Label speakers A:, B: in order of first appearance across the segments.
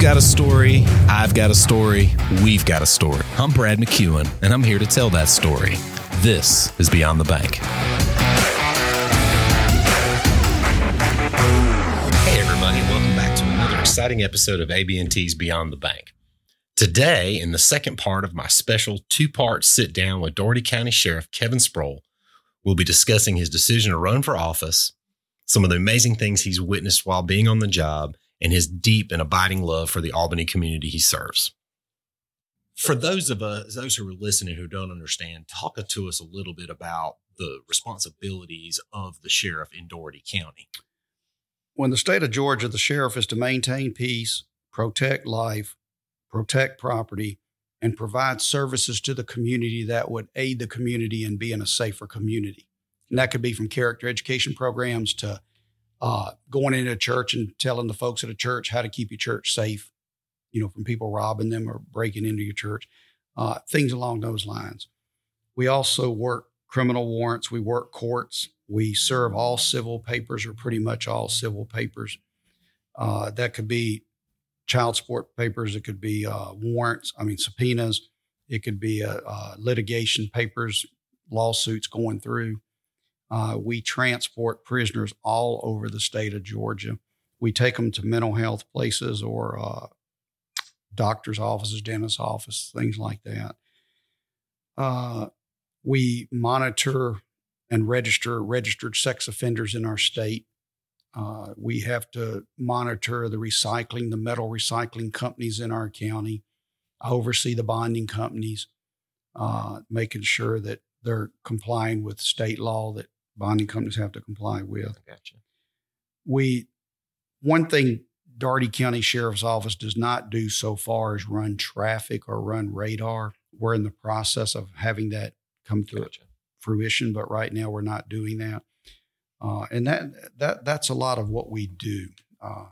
A: got a story, I've got a story, we've got a story. I'm Brad McEwen, and I'm here to tell that story. This is Beyond the Bank. Hey, everybody, welcome back to another exciting episode of AB&T's Beyond the Bank. Today, in the second part of my special two-part sit-down with Dougherty County Sheriff Kevin Sproul, we'll be discussing his decision to run for office, some of the amazing things he's witnessed while being on the job, and his deep and abiding love for the Albany community he serves. For those of us, those who are listening who don't understand, talk to us a little bit about the responsibilities of the sheriff in Dougherty County.
B: When the state of Georgia, the sheriff is to maintain peace, protect life, protect property, and provide services to the community that would aid the community and be in being a safer community. And that could be from character education programs to uh, going into a church and telling the folks at a church how to keep your church safe, you know, from people robbing them or breaking into your church, uh, things along those lines. We also work criminal warrants, we work courts, we serve all civil papers or pretty much all civil papers. Uh, that could be child support papers, it could be uh, warrants, I mean, subpoenas, it could be uh, uh, litigation papers, lawsuits going through. Uh, we transport prisoners all over the state of Georgia. We take them to mental health places or uh, doctor's offices, dentist's office, things like that. Uh, we monitor and register registered sex offenders in our state. Uh, we have to monitor the recycling, the metal recycling companies in our county. I oversee the bonding companies, uh, making sure that they're complying with state law that bonding companies have to comply with.
A: Gotcha.
B: We one thing Dougherty County Sheriff's Office does not do so far is run traffic or run radar. We're in the process of having that come to
A: Gotcha.
B: fruition, but right now we're not doing that. Uh, and that that that's a lot of what we do. Uh,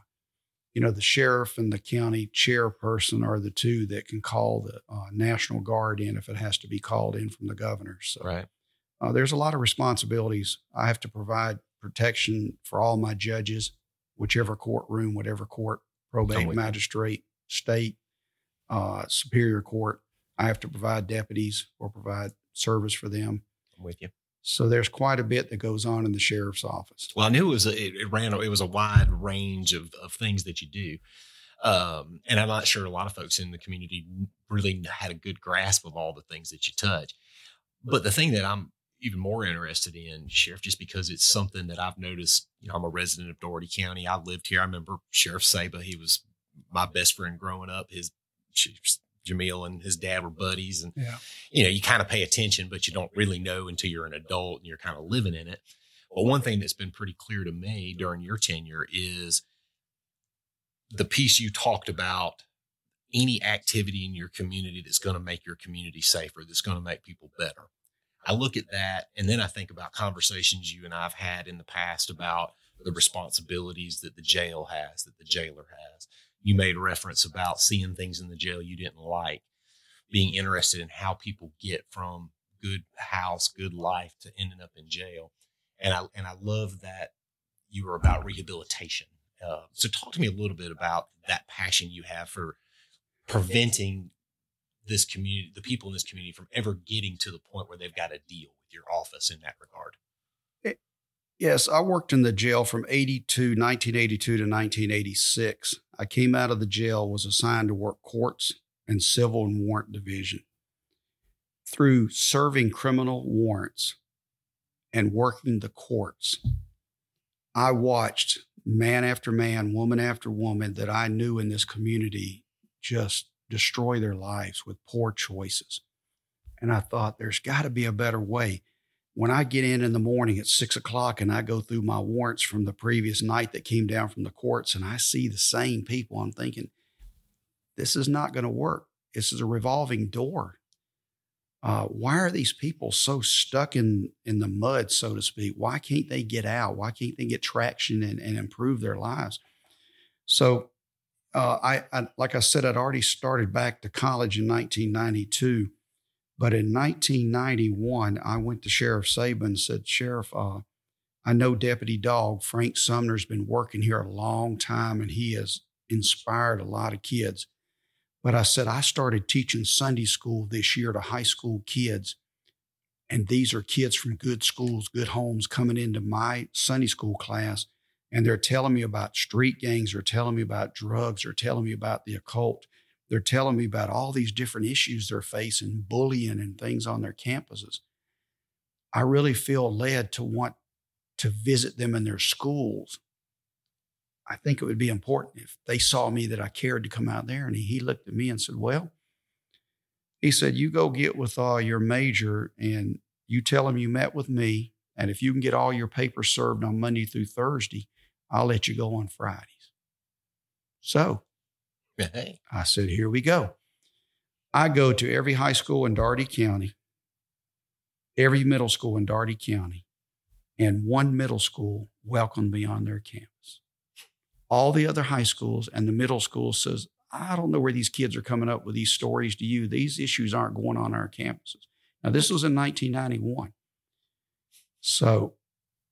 B: you know, the sheriff and the county chairperson are the two that can call the uh, National Guard in if it has to be called in from the governor. So
A: Right.
B: Uh, there's a lot of responsibilities. I have to provide protection for all my judges, whichever courtroom, whatever court, probate, magistrate, state, uh, superior court. I have to provide deputies or provide service for them.
A: I'm with you.
B: So there's quite a bit that goes on in the sheriff's office.
A: Well, I knew it was a, it, it ran it was a wide range of, of things that you do, um, and I'm not sure a lot of folks in the community really had a good grasp of all the things that you touch. But the thing that I'm even more interested in, Sheriff, just because it's something that I've noticed. You know, I'm a resident of Dougherty County. I lived here. I remember Sheriff Saba. He was my best friend growing up. His Jamil and his dad were buddies, and
B: Yeah.
A: you know, you kind of pay attention, but you don't really know until you're an adult and you're kind of living in it. Well, one thing that's been pretty clear to me during your tenure is the piece you talked about any activity in your community that's going to make your community safer, that's going to make people better. I look at that and then I think about conversations you and I've had in the past about the responsibilities that the jail has, that the jailer has. You made reference about seeing things in the jail you didn't like, being interested in how people get from good house, good life to ending up in jail. And I and I love that you were about rehabilitation. Uh, so talk to me a little bit about that passion you have for preventing this community, the people in this community, from ever getting to the point where they've got to deal with your office in that regard.
B: Eh, yes, I worked in the jail from 82, 1982 to 1986. I came out of the jail, was assigned to work courts and civil and warrant division. Through serving criminal warrants and working the courts, I watched man after man, woman after woman that I knew in this community just destroy their lives with poor choices. And I thought, there's got to be a better way when I get in in the morning at six o'clock and I go through my warrants from the previous night that came down from the courts and I see the same people, I'm thinking, this is not going to work. This is a revolving door. Uh, why are these people so stuck in in the mud, so to speak? Why can't they get out? Why can't they get traction and, and improve their lives? So, uh, I, I like I said, I'd already started back to college in 1992. But in 1991, I went to Sheriff Saba and said, Sheriff, uh, I know Deputy Dog, Frank Sumner's been working here a long time and he has inspired a lot of kids. But I said, I started teaching Sunday school this year to high school kids. And these are kids from good schools, good homes coming into my Sunday school class. And they're telling me about street gangs, they're telling me about drugs, they're telling me about the occult. They're telling me about all these different issues they're facing, bullying and things on their campuses. I really feel led to want to visit them in their schools. I think it would be important if they saw me that I cared to come out there. And he, he looked at me and said, Well, he said, You go get with uh, your major and you tell him you met with me. And if you can get all your papers served on Monday through Thursday, I'll let you go on Fridays. So
A: Hey.
B: I said, Here we go. I go to every high school in Dougherty County, every middle school in Dougherty County, and one middle school welcomed me on their campus. All the other high schools and the middle school says, I don't know where these kids are coming up with these stories to you. These issues aren't going on our campuses. Now, this was in 1991. So,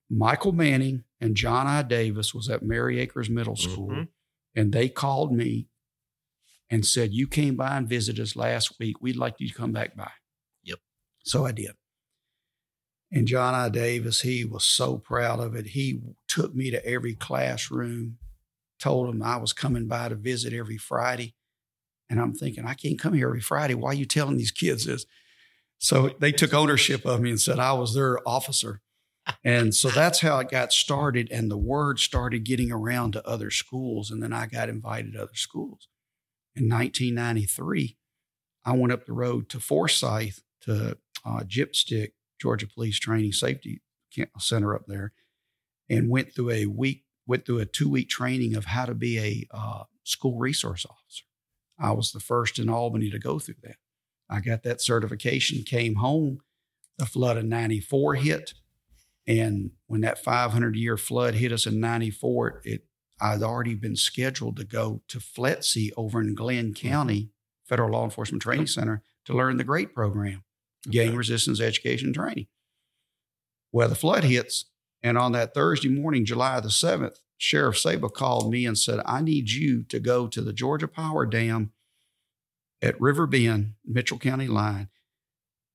B: Michael Manning and John I. Davis was at Merry Acres Middle School,
A: Mhm.
B: and they called me and said, You came by and visited us last week. We'd like you to come back by.
A: Yep.
B: So I did. And John I. Davis, he was so proud of it. He took me to every classroom, told them I was coming by to visit every Friday. And I'm thinking, I can't come here every Friday. Why are you telling these kids this? So they took ownership of me and said I was their officer. And so that's how it got started. And the word started getting around to other schools. And then I got invited to other schools. In 1993, I went up the road to Forsyth to uh, Gypstick, Georgia Police Training Safety Center up there, and went through a week, went through a two week training of how to be a uh, school resource officer. I was the first in Albany to go through that. I got that certification, came home, the flood of 94 hit. And when that 500 year flood hit us in 94, it I'd already been scheduled to go to FLETC over in Glynn mm-hmm. County Federal Law Enforcement Training Center to learn the GREAT program, Gang
A: Okay.
B: Resistance Education Training. Well, the flood hits, and on that Thursday morning, July the 7th, Sheriff Saba called me and said, I need you to go to the Georgia Power Dam at River Bend, Mitchell County line,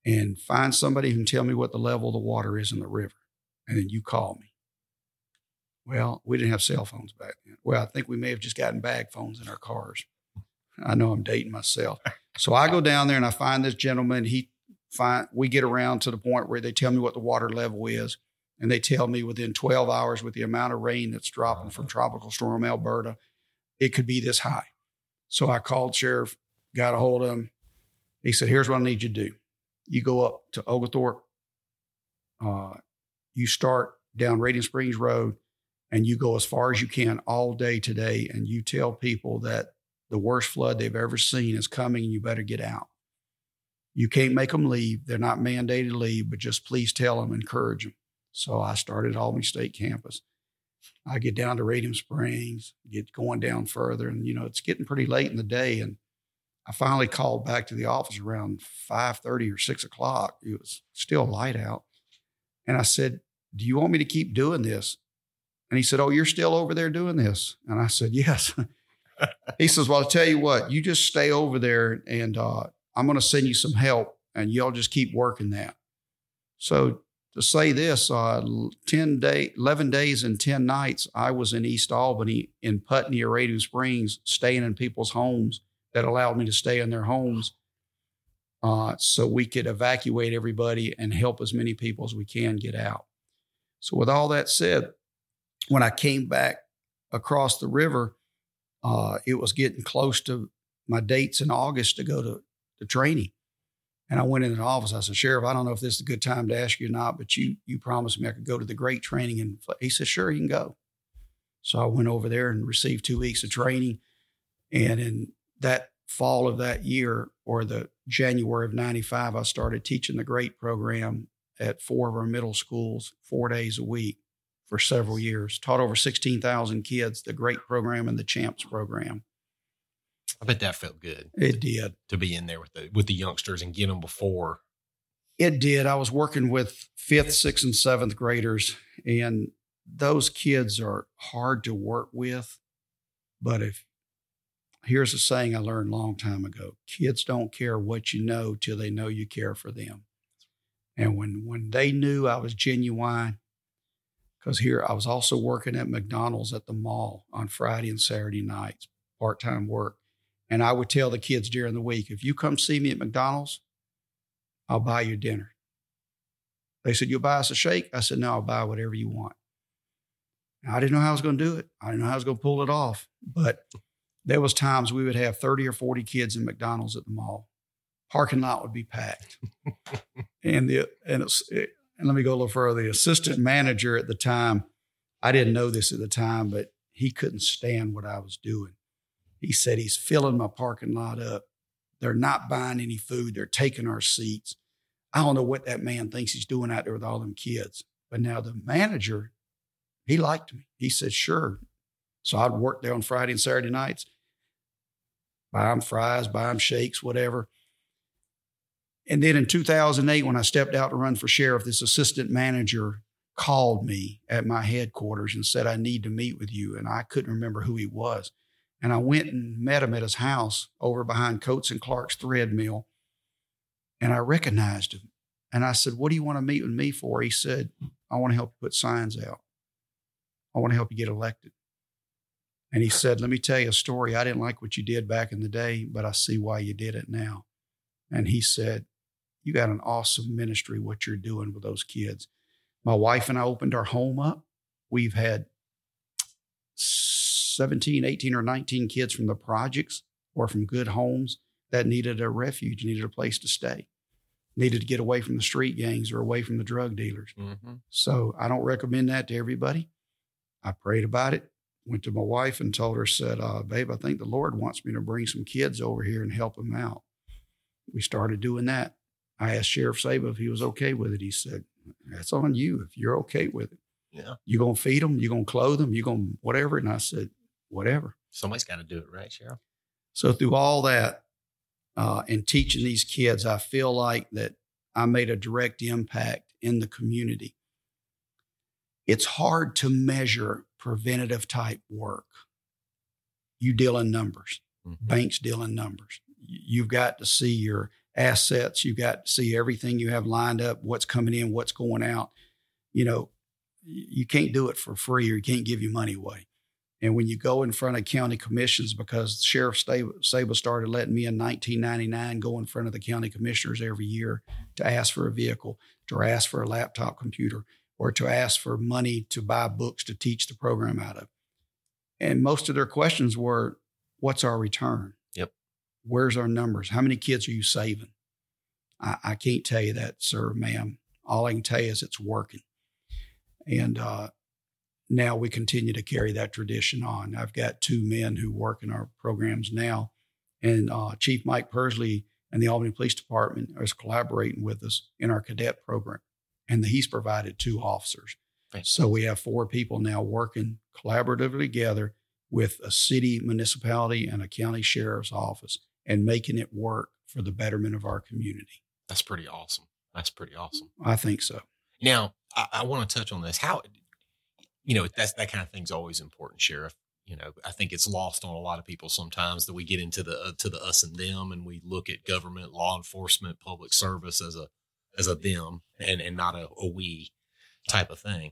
B: and find somebody who can tell me what the level of the water is in the river. And then you call me. Well, we didn't have cell phones back then. Well, I think we may have just gotten bag phones in our cars. I know I'm dating myself. So I go down there and I find this gentleman. He find we get around to the point where they tell me what the water level is, and they tell me within 12 hours with the amount of rain that's dropping from Tropical Storm Alberto, it could be this high. So I called sheriff, got a hold of him. He said, "Here's what I need you to do. You go up to Oglethorpe. Uh, you start down Radium Springs Road, and you go as far as you can all day today, and you tell people that the worst flood they've ever seen is coming, and you better get out. You can't make them leave; they're not mandated to leave, but just please tell them, encourage them." So I started Albany State Campus. I get down to Radium Springs, get going down further, and you know it's getting pretty late in the day, and I finally called back to the office around five thirty or six o'clock. It was still light out, and I said, "Do you want me to keep doing this?" And he said, "Oh, you're still over there doing this?" And I said, "Yes." he says, "Well, I'll tell you what. You just stay over there, and uh, I'm going to send you some help, and y'all just keep working that." So to say this, uh, 10 day, 11 days and 10 nights, I was in East Albany in Putney or Radium Springs, staying in people's homes that allowed me to stay in their homes uh, so we could evacuate everybody and help as many people as we can get out. So, with all that said, when I came back across the river, uh, it was getting close to my dates in August to go to the training. And I went in the office. I said, Sheriff, I don't know if this is a good time to ask you or not, but you you promised me I could go to the great training. And he said, Sure, you can go. So I went over there and received two weeks of training. And in that fall of that year, or the January of 95, I started teaching the great program at four of our middle schools, four days a week for several years. Taught over 16,000 kids the great program and the champs program.
A: I bet that felt good
B: It did.
A: to be in there with the with the youngsters and get them before.
B: It did. I was working with fifth, sixth, and seventh graders, and those kids are hard to work with. But if here's a saying I learned a long time ago kids don't care what you know till they know you care for them. And when, when they knew I was genuine, because here I was also working at McDonald's at the mall on Friday and Saturday nights, part time work. And I would tell the kids during the week, if you come see me at McDonald's, I'll buy you dinner. They said, You'll buy us a shake? I said, No, I'll buy whatever you want. I didn't know how I was going to do it. I didn't know how I was going to pull it off. But there was times we would have 30 or 40 kids in McDonald's at the mall. Parking lot would be packed. and the and, it, and let me go a little further. The assistant manager at the time, I didn't know this at the time, but he couldn't stand what I was doing. He said he's filling my parking lot up. They're not buying any food. They're taking our seats. I don't know what that man thinks he's doing out there with all them kids. But now the manager, he liked me. He said, sure. So I'd work there on Friday and Saturday nights, buy them fries, buy them shakes, whatever. And then in 2008, when I stepped out to run for sheriff, this assistant manager called me at my headquarters and said, I need to meet with you. And I couldn't remember who he was. And I went and met him at his house over behind Coats and Clark's thread mill. And I recognized him. And I said, What do you want to meet with me for? He said, I want to help you put signs out. I want to help you get elected. And he said, Let me tell you a story. I didn't like what you did back in the day, but I see why you did it now. And he said, You got an awesome ministry, what you're doing with those kids. My wife and I opened our home up. We've had 17, 18, or 19 kids from the projects or from good homes that needed a refuge, needed a place to stay, needed to get away from the street gangs or away from the drug dealers. Mm-hmm. So I don't recommend that to everybody. I prayed about it, went to my wife and told her, said, uh, babe, I think the Lord wants me to bring some kids over here and help them out. We started doing that. I asked Sheriff Saba if he was okay with it. He said, that's on you if you're okay with it.
A: Yeah.
B: You're going to feed them, you're going to clothe them, you're going to whatever. And I said, whatever.
A: Somebody's got to do it, right, Sheriff?
B: So through all that uh, and teaching these kids, I feel like that I made a direct impact in the community. It's hard to measure preventative type work. You deal in numbers. Mm-hmm. Banks deal in numbers. You've got to see your assets. You've got to see everything you have lined up, what's coming in, what's going out. You know, you can't do it for free or you can't give your money away. And when you go in front of county commissions, because Sheriff Saba started letting me in 1999 go in front of the county commissioners every year to ask for a vehicle, to ask for a laptop computer, or to ask for money to buy books to teach the program out of. And most of their questions were, What's our return?
A: Yep.
B: Where's our numbers? How many kids are you saving? I, I can't tell you that, sir, ma'am. All I can tell you is it's working. And uh, now we continue to carry that tradition on. I've got two men who work in our programs now, and uh, Chief Mike Persley and the Albany Police Department is collaborating with us in our cadet program, and he's provided two officers. So we have four people now working collaboratively together with a city municipality and a county sheriff's office and making it work for the betterment of our community.
A: That's pretty awesome. That's pretty awesome.
B: I think so.
A: Now, I, I want to touch on this. How you know, that's that kind of thing's always important, Sheriff. You know, I think it's lost on a lot of people sometimes that we get into the uh, to the us and them, and we look at government, law enforcement, public service as a as a them and and not a, a we type of thing.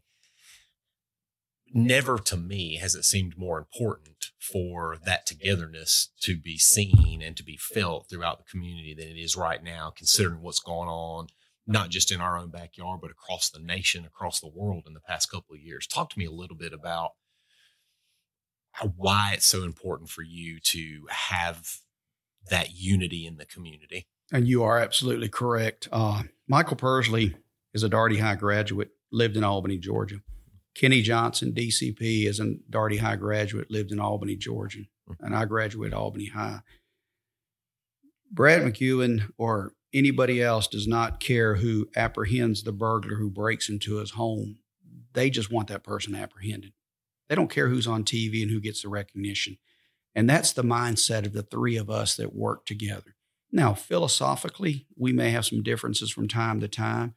A: Never to me has it seemed more important for that togetherness to be seen and to be felt throughout the community than it is right now, considering what's going on not just in our own backyard, but across the nation, across the world in the past couple of years. Talk to me a little bit about why it's so important for you to have that unity in the community.
B: And you are absolutely correct. Uh, Michael Persley is a Dougherty High graduate, lived in Albany, Georgia. Kenny Johnson, DCP, is a Dougherty High graduate, lived in Albany, Georgia. Mm-hmm. And I graduated Albany High. Brad McEwen, or anybody else does not care who apprehends the burglar who breaks into his home. They just want that person apprehended. They don't care who's on TV and who gets the recognition. And that's the mindset of the three of us that work together. Now, philosophically, we may have some differences from time to time,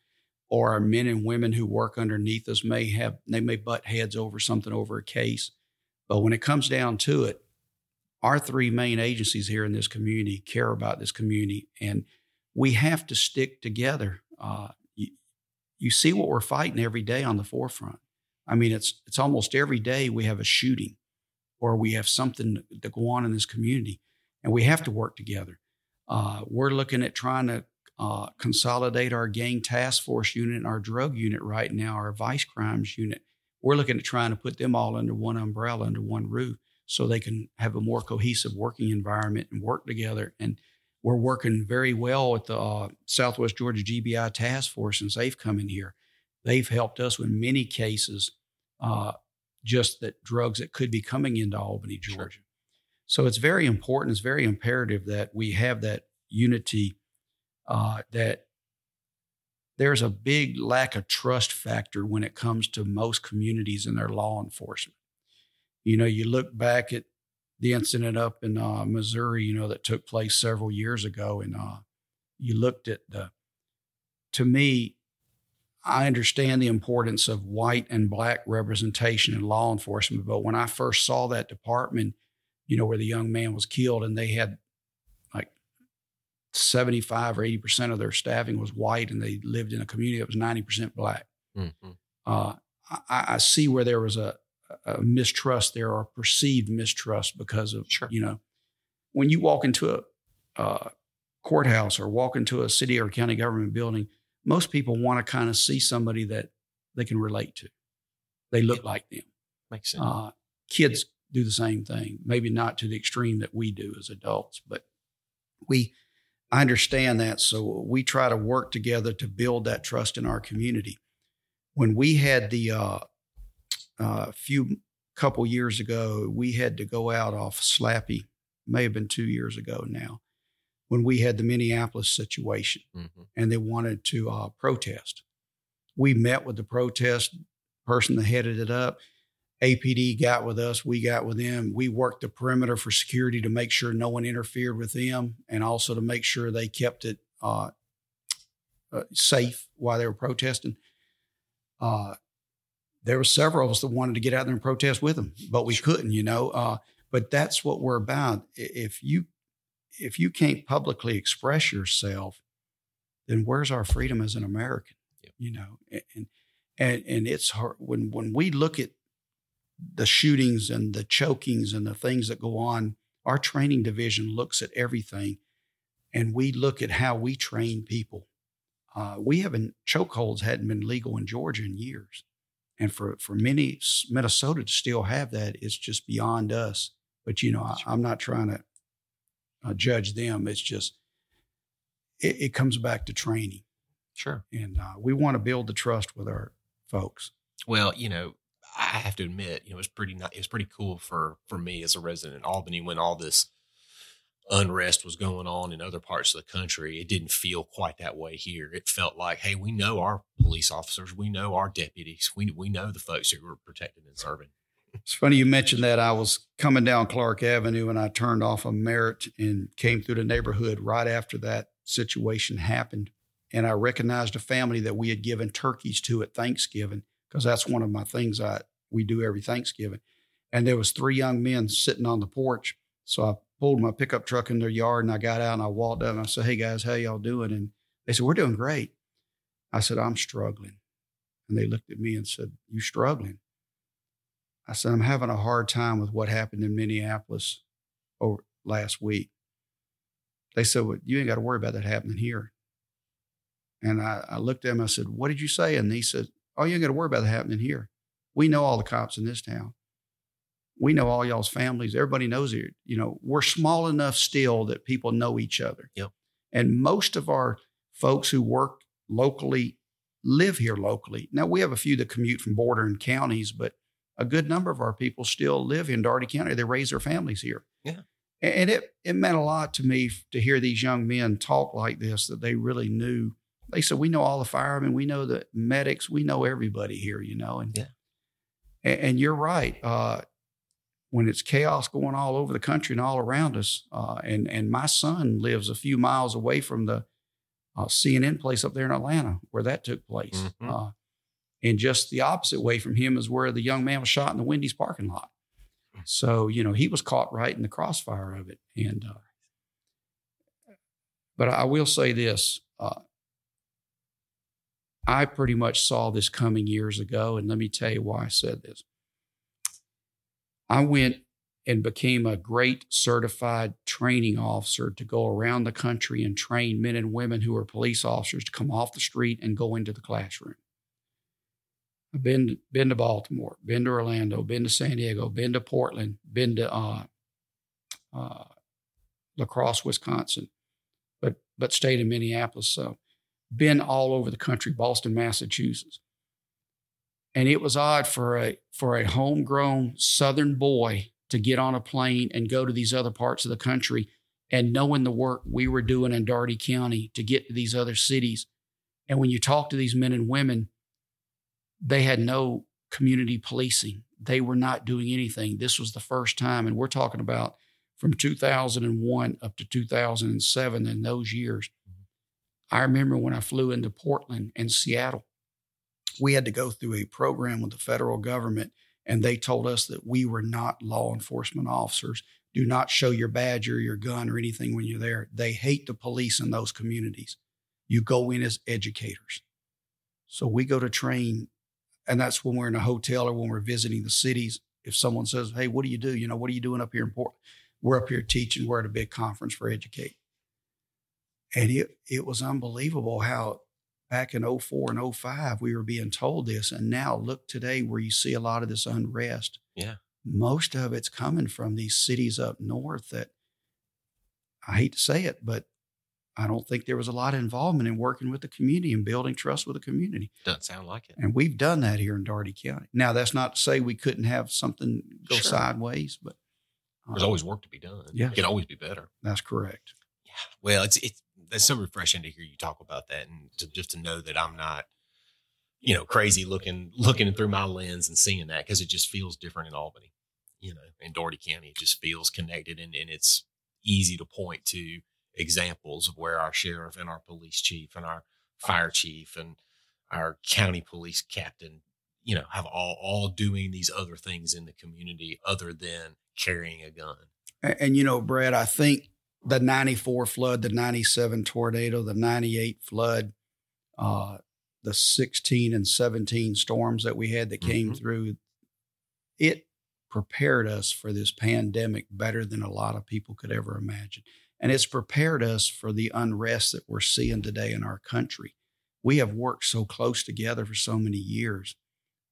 B: or our men and women who work underneath us may have, they may butt heads over something over a case. But when it comes down to it, our three main agencies here in this community care about this community, and we have to stick together. Uh, you, you see what we're fighting every day on the forefront. I mean, it's it's almost every day we have a shooting, or we have something to go on in this community, and we have to work together. Uh, we're looking at trying to uh, consolidate our gang task force unit and our drug unit right now, our vice crimes unit. We're looking at trying to put them all under one umbrella, under one roof, so they can have a more cohesive working environment and work together. And we're working very well with the uh, Southwest Georgia GBI task force since they've come in here. They've helped us with many cases, uh, just that drugs that could be coming into Albany, Georgia. Sure. So it's very important. It's very imperative that we have that unity uh, that there's a big lack of trust factor when it comes to most communities and their law enforcement. You know, you look back at the incident up in uh, Missouri, you know, that took place several years ago, and uh, you looked at the, to me, I understand the importance of white and black representation in law enforcement, but when I first saw that department, you know, where the young man was killed and they had like 75 or 80% of their staffing was white and they lived in a community that was 90% black. Mm-hmm. Uh, I, I, see where there was a, a, mistrust there or perceived mistrust because of, sure. you know, when you walk into a, a courthouse or walk into a city or county government building, most people want to kind of see somebody that they can relate to. They look yeah. like them.
A: Makes sense. Uh,
B: kids do the same thing, maybe not to the extreme that we do as adults, but we I understand that. So we try to work together to build that trust in our community. When we had the uh, uh, few couple years ago, we had to go out off Slappey, may have been two years ago now, when we had the Minneapolis situation mm-hmm. and they wanted to uh, protest. We met with the protest person that headed it up. APD got with us, we got with them. We worked the perimeter for security to make sure no one interfered with them and also to make sure they kept it uh, uh, safe while they were protesting. Uh, there were several of us that wanted to get out there and protest with them, but we couldn't, you know. Uh, but that's what we're about. If you if you can't publicly express yourself, then where's our freedom as an American? Yep. You know, and and and it's hard when when we look at the shootings and the chokings and the things that go on, our training division looks at everything and we look at how we train people. Uh, we haven't, chokeholds hadn't been legal in Georgia in years. And for, for many, Minnesota to still have that is just beyond us. But, you know, I, am not trying to uh, judge them. It's just, it, it, comes back to training.
A: Sure.
B: And uh, we want to build the trust with our folks.
A: Well, you know, I have to admit, you know, it was pretty it was pretty cool for for me as a resident in Albany when all this unrest was going on in other parts of the country. It didn't feel quite that way here. It felt like, hey, we know our police officers, we know our deputies, we we know the folks who were protecting and serving.
B: It's funny you mentioned that. I was coming down Clark Avenue and I turned off a Merritt and came through the neighborhood right after that situation happened. And I recognized a family that we had given turkeys to at Thanksgiving because that's one of my things I we do every Thanksgiving. And there was three young men sitting on the porch. So I pulled my pickup truck in their yard and I got out and I walked up and I said, Hey guys, how y'all doing? And they said, We're doing great. I said, I'm struggling. And they looked at me and said, You struggling? I said, I'm having a hard time with what happened in Minneapolis over last week. They said, Well, you ain't got to worry about that happening here. And I, I looked at him, I said, What did you say? And he said, Oh, you ain't got to worry about that happening here. We know all the cops in this town. We know all y'all's families. Everybody knows it. You know, we're small enough still that people know each other.
A: Yep.
B: And most of our folks who work locally live here locally. Now we have a few that commute from bordering counties, but a good number of our people still live in Dougherty County. They raise their families here.
A: Yeah.
B: And it, it meant a lot to me to hear these young men talk like this, that they really knew. They said, We know all the firemen, we know the medics, we know everybody here, you know. And
A: yeah.
B: And, and you're right. Uh, when it's chaos going all over the country and all around us, uh, and and my son lives a few miles away from the uh, CNN place up there in Atlanta where that took place, mm-hmm. Uh, and just the opposite way from him is where the young man was shot in the Wendy's parking lot. So, you know, he was caught right in the crossfire of it. And, uh, but I will say this uh, I pretty much saw this coming years ago. And let me tell you why I said this. I went and became a great certified training officer to go around the country and train men and women who are police officers to come off the street and go into the classroom. I've been been to Baltimore, been to Orlando, been to San Diego, been to Portland, been to uh, uh, La Crosse, Wisconsin, but but stayed in Minneapolis. So been all over the country, Boston, Massachusetts. And it was odd for a for a homegrown Southern boy to get on a plane and go to these other parts of the country and knowing the work we were doing in Dougherty County to get to these other cities. And when you talk to these men and women, they had no community policing. They were not doing anything. This was the first time, and we're talking about from 2001 up to 2007 in those years. I remember when I flew into Portland and Seattle, we had to go through a program with the federal government and they told us that we were not law enforcement officers. Do not show your badge or your gun or anything when you're there. They hate the police in those communities. You go in as educators. So we go to train, and that's when we're in a hotel or when we're visiting the cities. If someone says, Hey, what do you do? You know, what are you doing up here in Portland? We're up here teaching. We're at a big conference for Educate. And it, it was unbelievable how back in 04 and 05 we were being told this. And now look today where you see a lot of this unrest.
A: Yeah.
B: Most of it's coming from these cities up north that i hate to say it but i don't think there was a lot of involvement in working with the community and building trust with the community.
A: Doesn't sound like it.
B: And we've done that here in Dougherty County. Now that's not to say we couldn't have something go
A: Sure.
B: sideways but
A: there's
B: uh,
A: always work to be done.
B: Yeah.
A: it can always be better.
B: That's correct.
A: Yeah. Well it's it's that's so refreshing to hear you talk about that and to, just to know that i'm not you know crazy looking looking through my lens and seeing that because it just feels different in albany you know in Dougherty county. It just feels connected and, and it's easy to point to examples of where our sheriff and our police chief and our fire chief and our county police captain you know have all all doing these other things in the community other than carrying a gun.
B: And, and, you know, Brad, I think the 94 flood, the 97 tornado, the 98 flood, uh, the 16 and 17 storms that we had that came
A: Mhm.
B: through, it prepared us for this pandemic better than a lot of people could ever imagine. And it's prepared us for the unrest that we're seeing today in our country. We have worked so close together for so many years.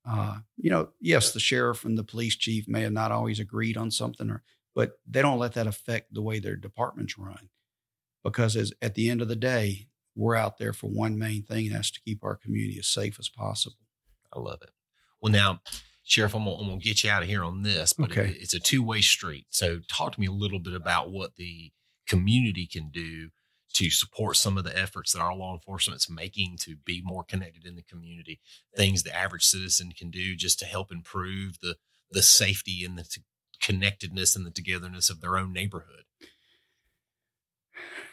B: Uh, you know, yes, the sheriff and the police chief may have not always agreed on something or but they don't let that affect the way their departments run because as, at the end of the day we're out there for one main thing and that's to keep our community as safe as possible
A: I love it. Well, now, Sheriff, I'm gonna, I'm gonna get you out of here on this, but
B: Okay.
A: it- it's a two way street. So, talk to me a little bit about what the community can do to support some of the efforts that our law enforcement's making to be more connected in the community. Things the average citizen can do just to help improve the the safety and the t- connectedness and the togetherness of their own neighborhood.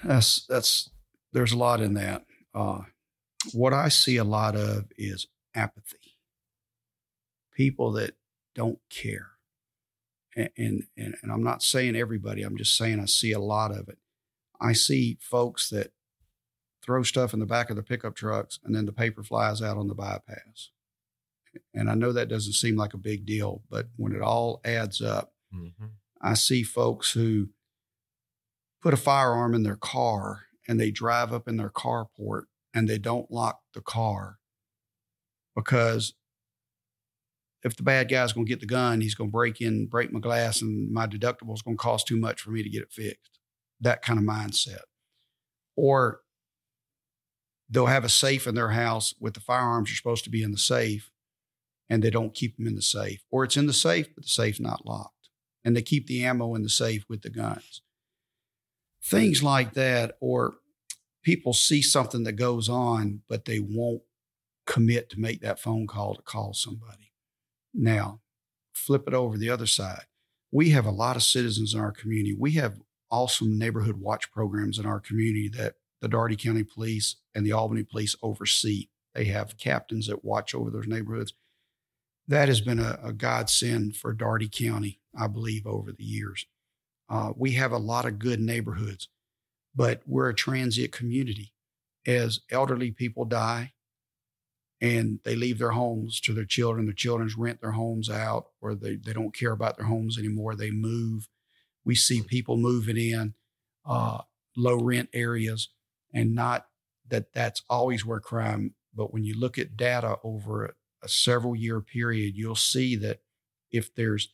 B: that's that's there's a lot in that. Uh, what i see a lot of is apathy. People that don't care. And, and and and i'm not saying everybody i'm just saying i see a lot of it. I see folks that throw stuff in the back of the pickup trucks and then the paper flies out on the bypass. And i know that doesn't seem like a big deal but when it all adds up
A: Mm-hmm.
B: I see folks who put a firearm in their car and they drive up in their carport and they don't lock the car because if the bad guy's going to get the gun, he's going to break in, break my glass, and my deductible is going to cost too much for me to get it fixed. That kind of mindset. Or they'll have a safe in their house with the firearms are supposed to be in the safe and they don't keep them in the safe. Or it's in the safe, but the safe's not locked and they keep the ammo in the safe with the guns. Things like that, or people see something that goes on, but they won't commit to make that phone call to call somebody. Now, flip it over the other side. We have a lot of citizens in our community. We have awesome neighborhood watch programs in our community that the Dougherty County Police and the Albany Police oversee. They have captains that watch over those neighborhoods. That has been a, a godsend for Dougherty County. I believe, over the years. Uh, we have a lot of good neighborhoods, but we're a transient community. As elderly people die and they leave their homes to their children, their children rent their homes out or they, they don't care about their homes anymore, they move. We see people moving in uh, low rent areas and not that that's always where crime, but when you look at data over a, a several year period, you'll see that if there's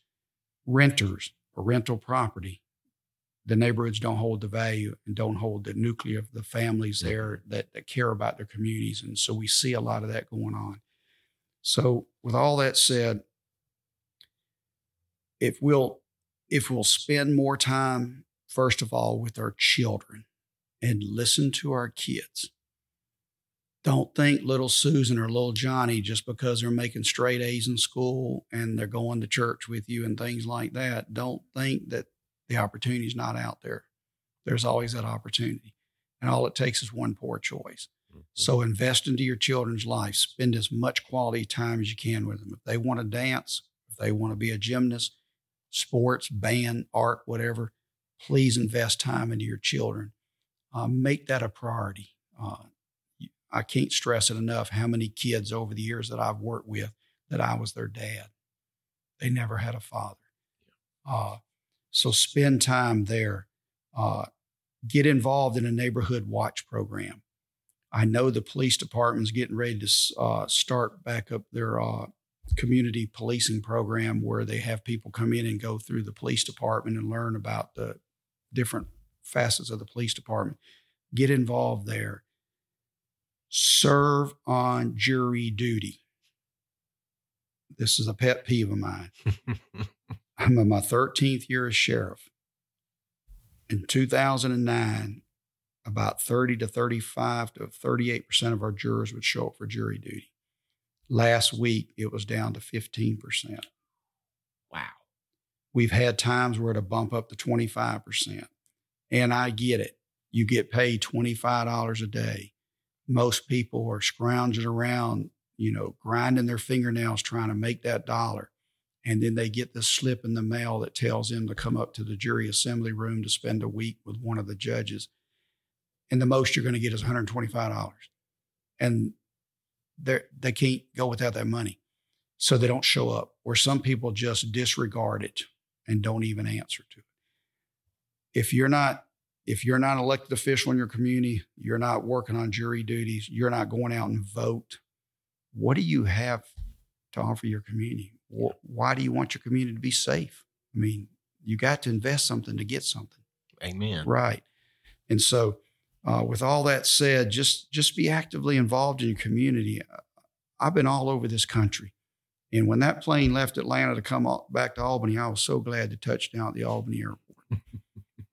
B: renters or rental property, the neighborhoods don't hold the value and don't hold the nuclear of the families there that, that care about their communities. And so we see a lot of that going on. So with all that said, if we'll if we'll spend more time, first of all, with our children and listen to our kids. Don't think little Susan or little Johnny just because they're making straight A's in school and they're going to church with you and things like that. Don't think that the opportunity is not out there. There's always that opportunity. And all it takes is one poor choice. Mm-hmm. So invest into your children's life. Spend as much quality time as you can with them. If they want to dance, if they want to be a gymnast, sports, band, art, whatever, please invest time into your children. Uh, make that a priority. Uh, I can't stress it enough how many kids over the years that I've worked with that I was their dad. They never had a father. Uh, so spend time there. Uh, get involved in a neighborhood watch program. I know the police department's getting ready to uh, start back up their uh, community policing program where they have people come in and go through the police department and learn about the different facets of the police department. Get involved there. Serve on jury duty. This is a pet peeve of mine. I'm in my 13th year as sheriff. In 2009, about 30 to 35 to 38% of our jurors would show up for jury duty. Last week, it was down to 15%.
A: Wow.
B: We've had times where it'll bump up to 25%. And I get it. You get paid $25 a day. Most people are scrounging around, you know, grinding their fingernails trying to make that dollar and then they get this slip in the mail that tells them to come up to the jury assembly room to spend a week with one of the judges. And the most you're going to get is $125. And they they can't go without that money. So they don't show up, or some people just disregard it and don't even answer to it. If you're not if you're not an elected official in your community, you're not working on jury duties, you're not going out and vote, what do you have to offer your community? why do you want your community to be safe? I mean, you got to invest something to get something.
A: Amen.
B: Right. And so, uh, with all that said, just just be actively involved in your community. I've been all over this country, and when that plane left Atlanta to come back to Albany, I was so glad to touch down at the Albany airport.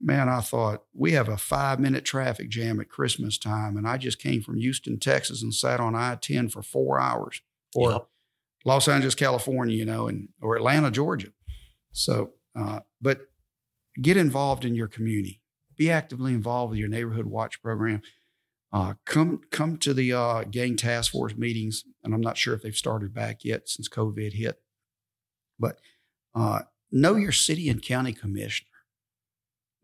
B: Man, I thought we have a five minute traffic jam at Christmas time, and I just came from Houston, Texas, and sat on I ten for four hours. Or yep. Los Angeles, California, you know, and or Atlanta, Georgia. So, uh, but get involved in your community. Be actively involved with your neighborhood watch program. Uh, come come to the uh, gang task force meetings, and I'm not sure if they've started back yet since COVID hit. But uh, know your city and county commissioner.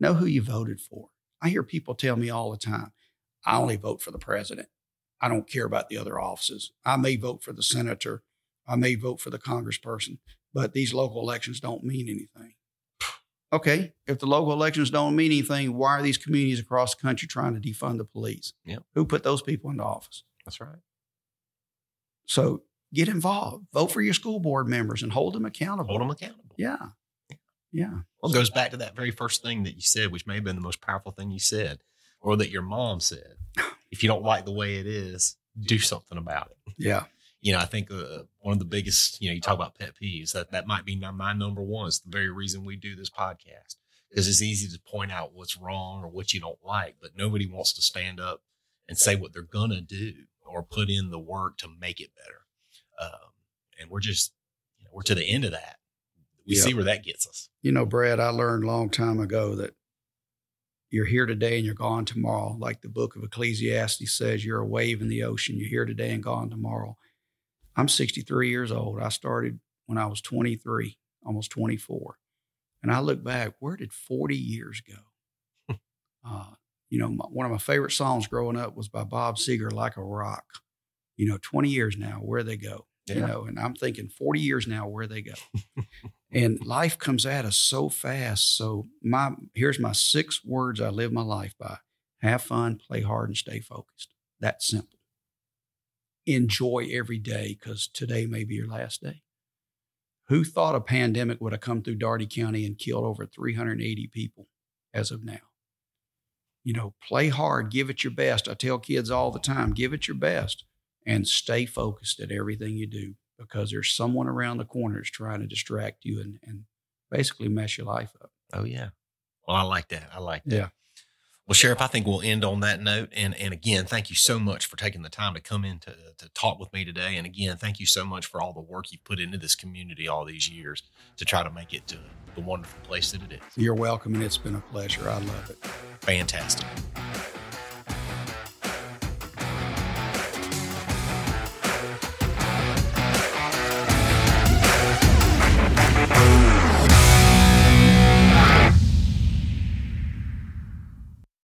B: Know who you voted for. I hear people tell me all the time, "I only vote for the president. I don't care about the other offices. I may vote for the senator I may vote for the congressperson, but these local elections don't mean anything. Okay, if the local elections don't mean anything, why are these communities across the country trying to defund the police?
A: Yep.
B: Who put those people into office?
A: That's right.
B: So get involved. Vote for your school board members and hold them accountable.
A: Hold them accountable.
B: Yeah. Yeah.
A: Well, it goes back to that very first thing that you said, which may have been the most powerful thing you said, or that your mom said. if you don't like the way it is, do something about it.
B: Yeah
A: you know, I think uh, one of the biggest, you know, you talk about pet peeves that that might be my number one. It's the very reason we do this podcast because it's easy to point out what's wrong or what you don't like, but nobody wants to stand up and say what they're gonna do or put in the work to make it better. Um, and we're just, you know, we're to the end of that. We see where that gets us.
B: You know, Brad, I learned a long time ago that you're here today and you're gone tomorrow. Like the book of Ecclesiastes says, you're a wave in the ocean. You're here today and gone tomorrow. I'm 63 years old. I started when I was 23, almost 24. And I look back, where did 40 years go? uh, you know, my, one of my favorite songs growing up was by Bob Seger, Like a Rock. You know, 20 years now, where they go?
A: Yeah.
B: You know, and I'm thinking 40 years now, where they go? and life comes at us so fast. So my here's my six words I live my life by: have fun, play hard, and stay focused. That's simple. Enjoy every day because today may be your last day. Who thought a pandemic would have come through Dougherty County and killed over 380 people as of now? You know, play hard, give it your best. I tell kids all the time, give it your best and stay focused at everything you do because there's someone around the corner corners trying to distract you and, and basically mess your life up.
A: Oh yeah. Well, I like that. I like that.
B: Yeah.
A: Well, Sheriff, I think we'll end on that note. And and again, thank you so much for taking the time to come in to, to talk with me today. And again, thank you so much for all the work you've put into this community all these years to try to make it to the wonderful place that it is.
B: You're welcome, and it's been a pleasure. I love it.
A: Fantastic.